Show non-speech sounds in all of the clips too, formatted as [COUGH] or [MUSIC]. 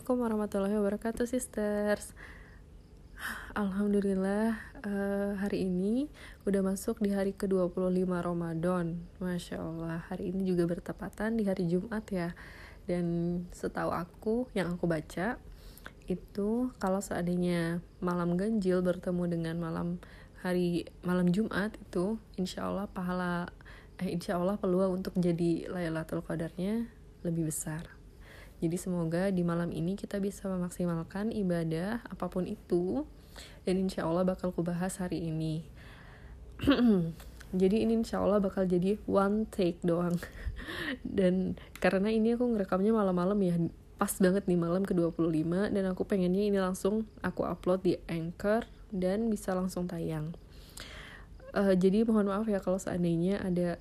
Assalamualaikum warahmatullahi wabarakatuh sisters. Alhamdulillah uh, hari ini udah masuk di hari ke-25 Ramadan. Masya Allah hari ini juga bertepatan di hari Jumat ya. Dan setahu aku yang aku baca itu kalau seandainya malam ganjil bertemu dengan malam hari malam Jumat itu insya Allah pahala eh insya Allah peluang untuk jadi Lailatul Qadarnya lebih besar jadi semoga di malam ini kita bisa memaksimalkan ibadah apa pun itu dan insya Allah bakal kubahas hari ini. [CLEARS THROAT] jadi ini insya Allah bakal jadi one take doang. [LAUGHS] dan karena ini aku ngerekamnya malam-malam ya pas banget nih malam ke-25 dan aku pengennya ini langsung aku upload di Anchor dan bisa langsung tayang. Uh, jadi mohon maaf ya kalau seandainya ada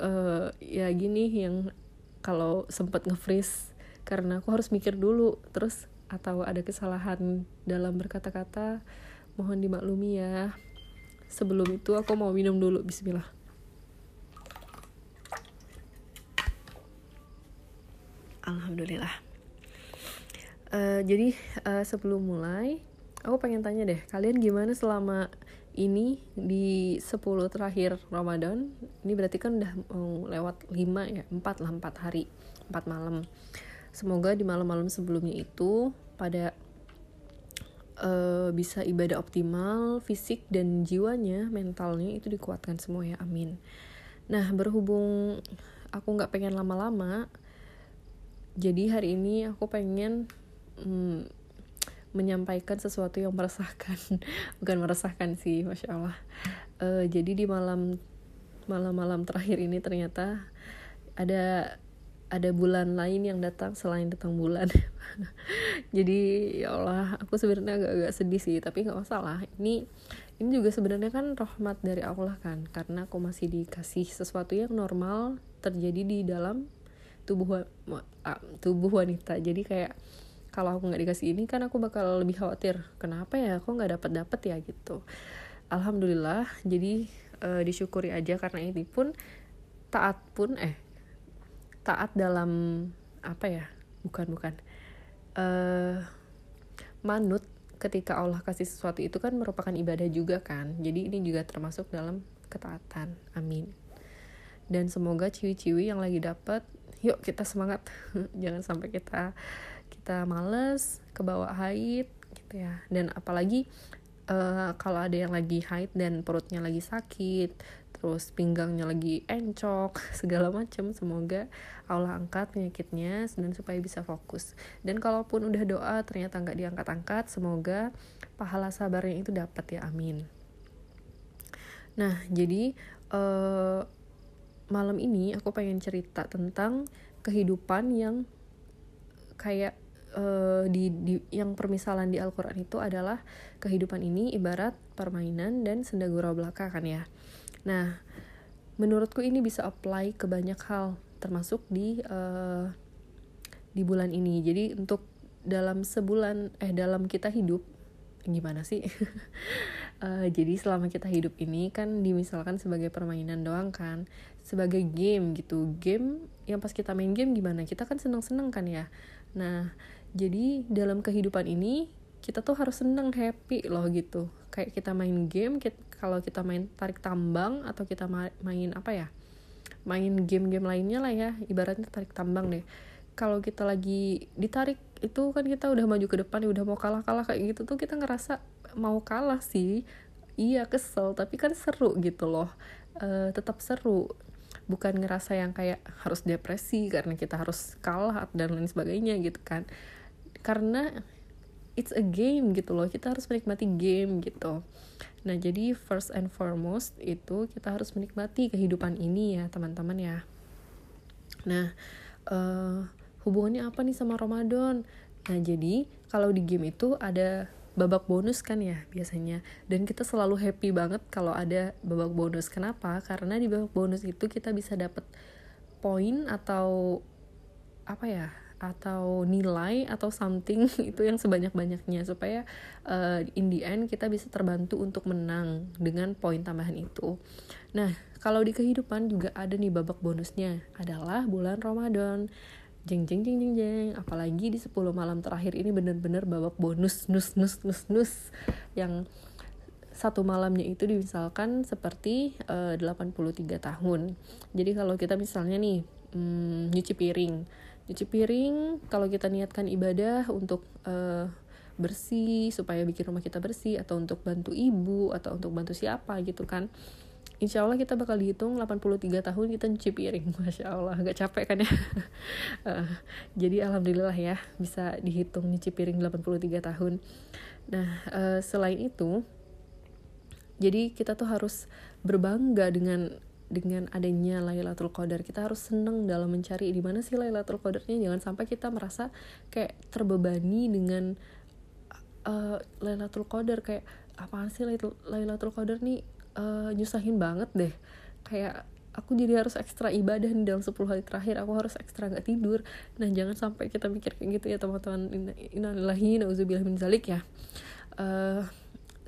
uh, ya gini yang kalau sempat nge-freeze karena aku harus mikir dulu terus atau ada kesalahan dalam berkata-kata mohon dimaklumi ya. Sebelum itu aku mau minum dulu bismillah. Alhamdulillah. Uh, jadi uh, sebelum mulai aku pengen tanya deh kalian gimana selama ini di 10 terakhir Ramadan? Ini berarti kan udah lewat 5 ya 4 lah 4 hari 4 malam semoga di malam-malam sebelumnya itu pada uh, bisa ibadah optimal fisik dan jiwanya mentalnya itu dikuatkan semua ya amin. Nah berhubung aku nggak pengen lama-lama jadi hari ini aku pengen hmm, menyampaikan sesuatu yang meresahkan. [LAUGHS] Bukan meresahkan sih masya allah. Uh, jadi di malam malam-malam terakhir ini ternyata ada ada bulan lain yang datang selain datang bulan. [LAUGHS] Jadi ya Allah aku sebenarnya agak-agak sedih sih tapi nggak masalah. Ini ini juga sebenarnya kan rahmat dari Allah kan karena aku masih dikasih sesuatu yang normal terjadi di dalam tubuh tubuh wanita. Jadi kayak kalau aku nggak dikasih ini kan aku bakal lebih khawatir kenapa ya aku nggak dapat dapat ya gitu. Alhamdulillah jadi uh, disyukuri aja karena ini pun taat pun eh taat dalam apa ya bukan bukan uh, manut ketika Allah kasih sesuatu itu kan merupakan ibadah juga kan. Jadi ini juga termasuk dalam ketaatan. Amin. Dan semoga ciwi-ciwi yang lagi dapat yuk kita semangat. [LAUGHS] Jangan sampai kita kita males kebawa haid gitu ya. Dan apalagi uh, kalau ada yang lagi haid dan perutnya lagi sakit terus pinggangnya lagi encok [LAUGHS] segala macam semoga Allah angkat penyakitnya dan supaya bisa fokus. Dan kalaupun udah doa ternyata nggak diangkat-angkat semoga pahala sabarnya itu dapat ya amin. Nah jadi uh, malam ini aku pengen cerita tentang kehidupan yang kayak uh, di, di yang permisalan di Al-Qur'an itu adalah kehidupan ini ibarat permainan dan senda gurau belaka kan ya. Nah, menurutku ini bisa apply ke banyak hal termasuk di uh, di bulan ini. Jadi untuk dalam sebulan eh dalam kita hidup gimana sih? uh, [LAUGHS] jadi selama kita hidup ini kan dimisalkan sebagai permainan doang kan, sebagai game gitu. Game yang pas kita main game gimana? Kita kan seneng-seneng kan ya. Nah, jadi dalam kehidupan ini kita tuh harus seneng happy loh gitu. Kayak kita main game kita, kalau kita main tarik tambang atau kita main apa ya main game-game lainnya lah ya ibaratnya tarik tambang deh. Kalau kita lagi ditarik itu kan kita udah maju ke depan udah mau kalah-kalah kayak gitu tuh kita ngerasa mau kalah sih. Iya kesel tapi kan seru gitu loh. Uh, tetap seru. Bukan ngerasa yang kayak harus depresi karena kita harus kalah dan lain sebagainya gitu kan. Karena it's a game gitu loh. Kita harus menikmati game gitu. Nah jadi first and foremost itu kita harus menikmati kehidupan ini ya teman-teman ya. Nah uh, hubungannya apa nih sama Ramadan? Nah jadi kalau di game itu ada babak bonus kan ya biasanya. Dan kita selalu happy banget kalau ada babak bonus. Kenapa? Karena di babak bonus itu kita bisa dapat poin atau apa ya atau nilai atau something [LAUGHS] itu yang sebanyak-banyaknya supaya uh, in the end kita bisa terbantu untuk menang dengan poin tambahan itu. Nah, kalau di kehidupan juga ada nih babak bonusnya adalah bulan Ramadan. jeng jeng jeng jeng jeng apalagi di 10 malam terakhir ini bener-bener babak bonus nus nus nus nus yang satu malamnya itu misalkan seperti eh, uh, 83 tahun jadi kalau kita misalnya nih hmm, nyuci piring nyuci piring kalau kita niatkan ibadah untuk uh, bersih supaya bikin rumah kita bersih atau untuk bantu ibu atau untuk bantu siapa gitu kan Insya Allah kita bakal dihitung 83 tahun kita nyuci piring. [LAUGHS] Masya Allah gak capek kan ya? Uh, [LAUGHS] Jadi Alhamdulillah ya bisa dihitung nyuci piring 83 tahun. Nah uh, selain itu Jadi kita tuh harus berbangga dengan dengan adanya Lailatul Qadar. Kita harus seneng dalam mencari di mana sih Lailatul Qadarnya. Jangan sampai kita merasa kayak terbebani dengan uh, Lailatul Qadar. Kayak apaan sih Lailatul Qadar nih? Uh, nyusahin banget deh. Kayak aku jadi harus ekstra ibadah nih dalam 10 hari terakhir. Aku harus ekstra nggak tidur. Nah jangan sampai kita mikir kayak gitu ya teman-teman. Innalillahi nauzubillah min zalik ya. Uh,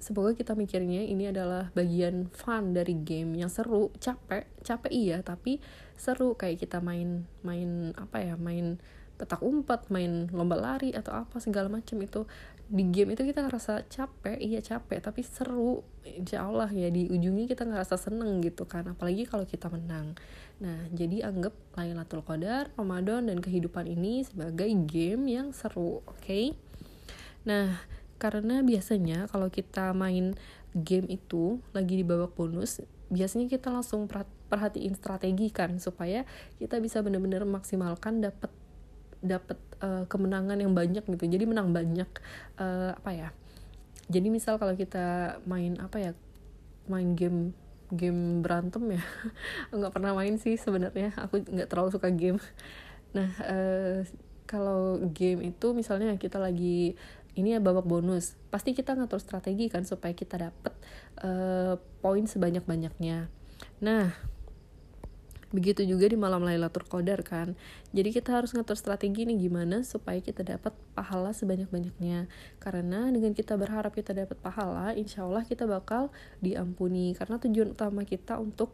semoga kita mikirnya ini adalah bagian fun dari game yang seru. Capek capek iya tapi seru. Kayak kita main main apa ya main petak umpet main lomba lari atau apa segala macam itu. Di game itu kita ngerasa capek iya capek tapi seru. Insya Allah ya di ujungnya kita ngerasa seneng gitu kan apalagi kalau kita menang. Nah jadi anggap Lailatul Qadar Ramadan dan kehidupan ini sebagai game yang seru oke? Okay? nah karena biasanya kalau kita main game itu lagi di babak bonus biasanya kita langsung perhatiin strategi kan supaya kita bisa benar-benar maksimalkan dapat dapat uh, kemenangan yang banyak gitu. Jadi menang banyak uh, apa ya jadi misal kalau kita main apa ya main game game berantem ya [LAUGHS] nggak pernah main sih sebenarnya aku nggak terlalu suka game. Nah uh, kalau game itu misalnya kita lagi ini ya babak bonus. Pasti kita ngatur strategi kan supaya kita dapet uh, poin sebanyak banyaknya nah begitu juga di malam Lailatul Qadar kan. Jadi kita harus ngatur strategi nih gimana supaya kita dapat pahala sebanyak-banyaknya. Karena dengan kita berharap kita dapat pahala insya Allah kita bakal diampuni. Karena tujuan utama kita untuk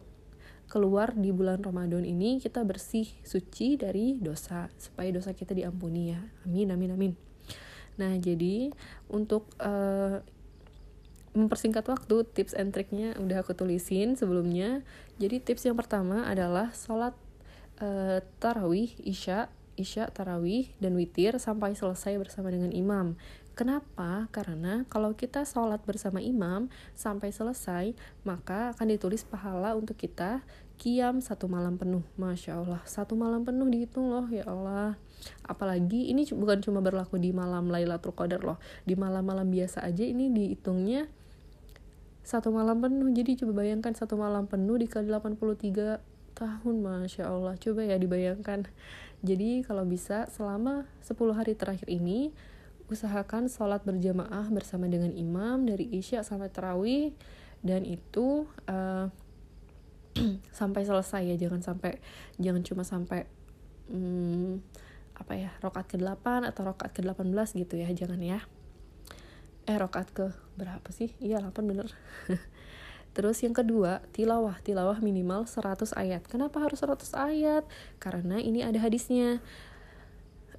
keluar di bulan Ramadan ini kita bersih suci dari dosa. Supaya dosa kita diampuni ya. Amin amin amin Nah, jadi untuk uh, mempersingkat waktu, tips and triknya udah aku tulisin sebelumnya. Jadi tips yang pertama adalah sholat uh, tarawih, isya, isya, tarawih, dan witir sampai selesai bersama dengan imam. Kenapa? Karena kalau kita sholat bersama imam sampai selesai, maka akan ditulis pahala untuk kita kiam satu malam penuh. Masya Allah, satu malam penuh dihitung loh, ya Allah. Apalagi ini bukan cuma berlaku di malam Lailatul Qadar loh, di malam-malam biasa aja ini dihitungnya satu malam penuh. Jadi coba bayangkan satu malam penuh dikali 83 tahun, Masya Allah. Coba ya dibayangkan. Jadi kalau bisa selama 10 hari terakhir ini, usahakan sholat berjamaah bersama dengan imam dari isya sampai terawih dan itu uh, [CLEARS THROAT] sampai selesai ya jangan sampai jangan cuma sampai um, apa ya rokat ke-8 atau rokat ke-18 gitu ya jangan ya eh rokat ke berapa sih iya 8 bener [LAUGHS] Terus yang kedua, tilawah. Tilawah minimal 100 ayat. Kenapa harus 100 ayat? Karena ini ada hadisnya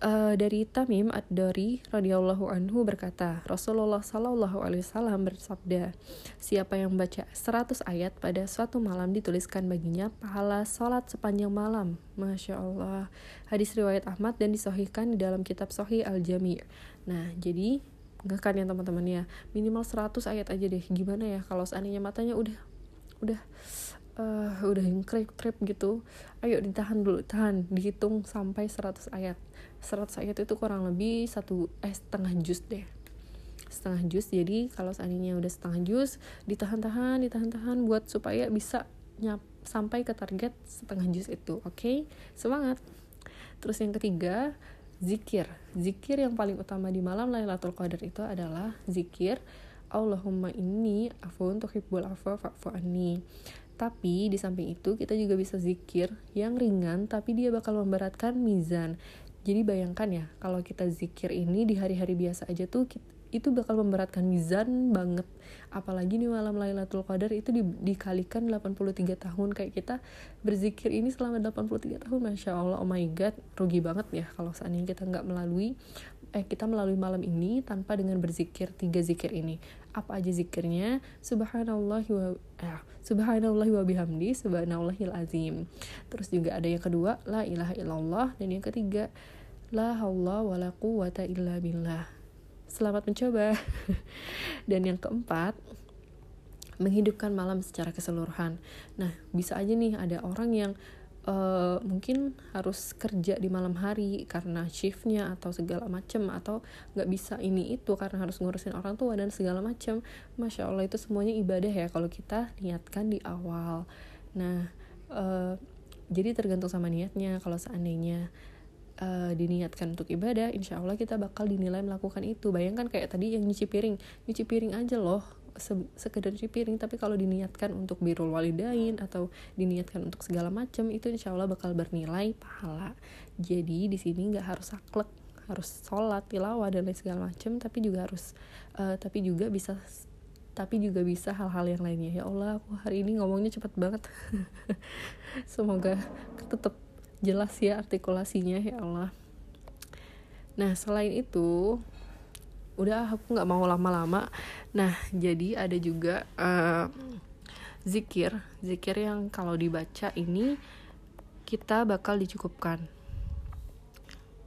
uh, dari Tamim ad-Dari radhiyallahu anhu berkata, Rasulullah sallallahu alaihi wasallam bersabda, siapa yang baca 100 ayat pada suatu malam dituliskan baginya pahala salat sepanjang malam. Masya Allah. Hadis riwayat Ahmad dan disohhikan di dalam kitab Sohi Al-Jami'. Nah, jadi enggak kan ya teman-teman ya minimal 100 ayat aja deh gimana ya kalau seandainya matanya udah udah uh, udah yang krep krep gitu ayo ditahan dulu tahan dihitung sampai 100 ayat 100 ayat itu kurang lebih satu eh setengah jus deh setengah jus jadi kalau seandainya udah setengah jus ditahan-tahan ditahan-tahan buat supaya bisa nyap sampai ke target setengah jus itu oke okay? semangat terus yang ketiga zikir zikir yang paling utama di malam Lailatul Qadar itu adalah zikir Allahumma inni afun tuhibbul afwa fa'fu anni tapi di samping itu kita juga bisa zikir yang ringan tapi dia bakal memberatkan mizan. Jadi bayangkan ya, kalau kita zikir ini di hari-hari biasa aja tuh itu bakal memberatkan mizan banget. Apalagi nih malam Lailatul Qadar itu di, dikalikan 83 tahun. Kayak kita berzikir ini selama 83 tahun Masya Allah oh my god rugi banget ya kalau seandainya kita nggak melalui eh kita melalui malam ini tanpa dengan berzikir tiga zikir ini. Apa aja zikirnya? Subhanallah wa eh, subhanallah wa bihamdi subhanallahil azim terus juga ada yang kedua la ilaha illallah. Dan yang ketiga la haula wala quwata illa billah Selamat mencoba. [LAUGHS] Dan yang keempat, menghidupkan malam secara keseluruhan. Nah, bisa aja nih ada orang yang uh, mungkin harus kerja di malam hari karena shiftnya atau segala macem atau nggak bisa ini itu karena harus ngurusin orang tua dan segala macem. Masya Allah itu semuanya ibadah ya kalau kita niatkan di awal. Nah, uh, jadi tergantung sama niatnya. Kalau seandainya uh, diniatkan untuk ibadah, insya Allah kita bakal dinilai melakukan itu. Bayangkan kayak tadi yang nyuci piring, nyuci piring aja loh, se sekedar nyuci piring. Tapi kalau diniatkan untuk birul walidain atau diniatkan untuk segala macam, itu insya Allah bakal bernilai pahala. Jadi di sini nggak harus saklek, harus sholat, tilawah dan lain segala macam, tapi juga harus, uh, tapi juga bisa tapi juga bisa hal-hal yang lainnya ya Allah aku hari ini ngomongnya cepet banget [LAUGHS] semoga tetap jelas ya artikulasinya ya Allah. Nah selain itu udah aku nggak mau lama-lama. Nah jadi ada juga uh, zikir. Zikir yang kalau dibaca ini kita bakal dicukupkan.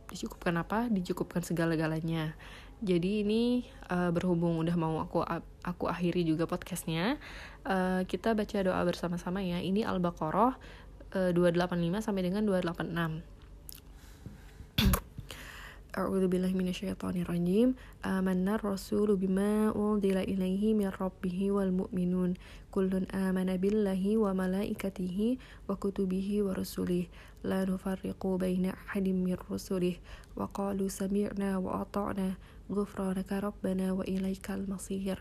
Dicukupkan apa? Dicukupkan segala-galanya. Jadi ini uh, berhubung udah mau aku aku akhiri juga podcastnya uh, kita baca doa bersama-sama ya. Ini al-baqarah 285 sampai dengan 286 [CLEARS THROAT] A'udzu billahi minasyaitonir rajim. Amanna rasulu bima unzila ilaihi min rabbih wal mu'minun. Kullun amana billahi wa malaikatihi wa kutubihi wa rusulih. La nufarriqu baina ahadin min rusulih. Wa qalu sami'na wa ata'na. Ghufranaka rabbana wa ilaikal masir.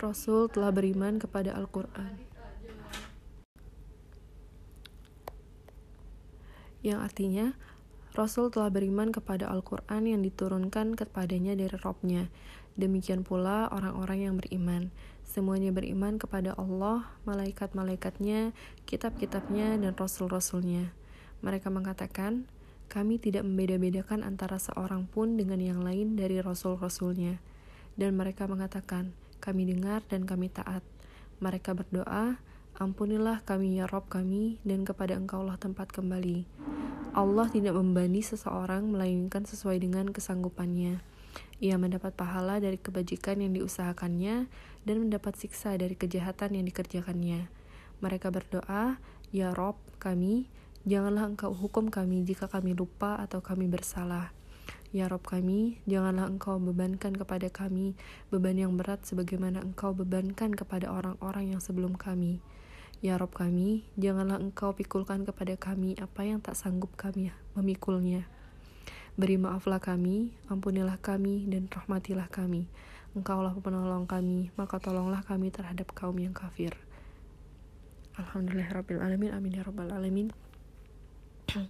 Rasul telah beriman kepada Al-Quran. Yang artinya, Rasul telah beriman kepada Al-Quran yang diturunkan kepadanya dari Robnya. Demikian pula orang-orang yang beriman. Semuanya beriman kepada Allah, malaikat-malaikatnya, kitab-kitabnya, dan rasul-rasulnya. Mereka mengatakan, kami tidak membeda-bedakan antara seorang pun dengan yang lain dari rasul-rasulnya. Dan mereka mengatakan, kami dengar dan kami taat. Mereka berdoa, Ampunilah kami ya Rob kami, dan kepada Engkaulah tempat kembali. Allah tidak membani seseorang melainkan sesuai dengan kesanggupannya. Ia mendapat pahala dari kebajikan yang diusahakannya dan mendapat siksa dari kejahatan yang dikerjakannya. Mereka berdoa, Ya Rob kami, janganlah engkau hukum kami jika kami lupa atau kami bersalah. Ya Rob kami, janganlah engkau bebankan kepada kami beban yang berat sebagaimana engkau bebankan kepada orang-orang yang sebelum kami. Ya Rob kami, janganlah engkau pikulkan kepada kami apa yang tak sanggup kami memikulnya. Beri maaflah kami, ampunilah kami, dan rahmatilah kami. Engkaulah penolong kami, maka tolonglah kami terhadap kaum yang kafir. Alhamdulillah Rabbil Alamin, amin ya Rabbal Alamin. [CLEARS THROAT]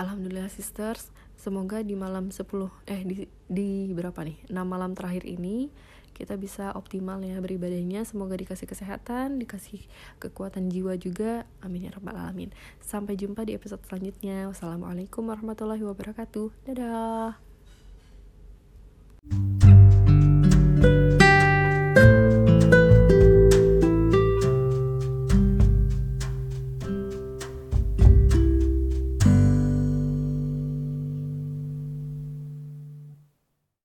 Alhamdulillah sisters, semoga di malam 10 eh di di berapa nih? 6 malam terakhir ini kita bisa optimal ya beribadahnya. Semoga dikasih kesehatan dikasih kekuatan jiwa juga. Amin ya rabbal alamin. Sampai jumpa di episode selanjutnya. Wassalamualaikum warahmatullahi wabarakatuh. Dadah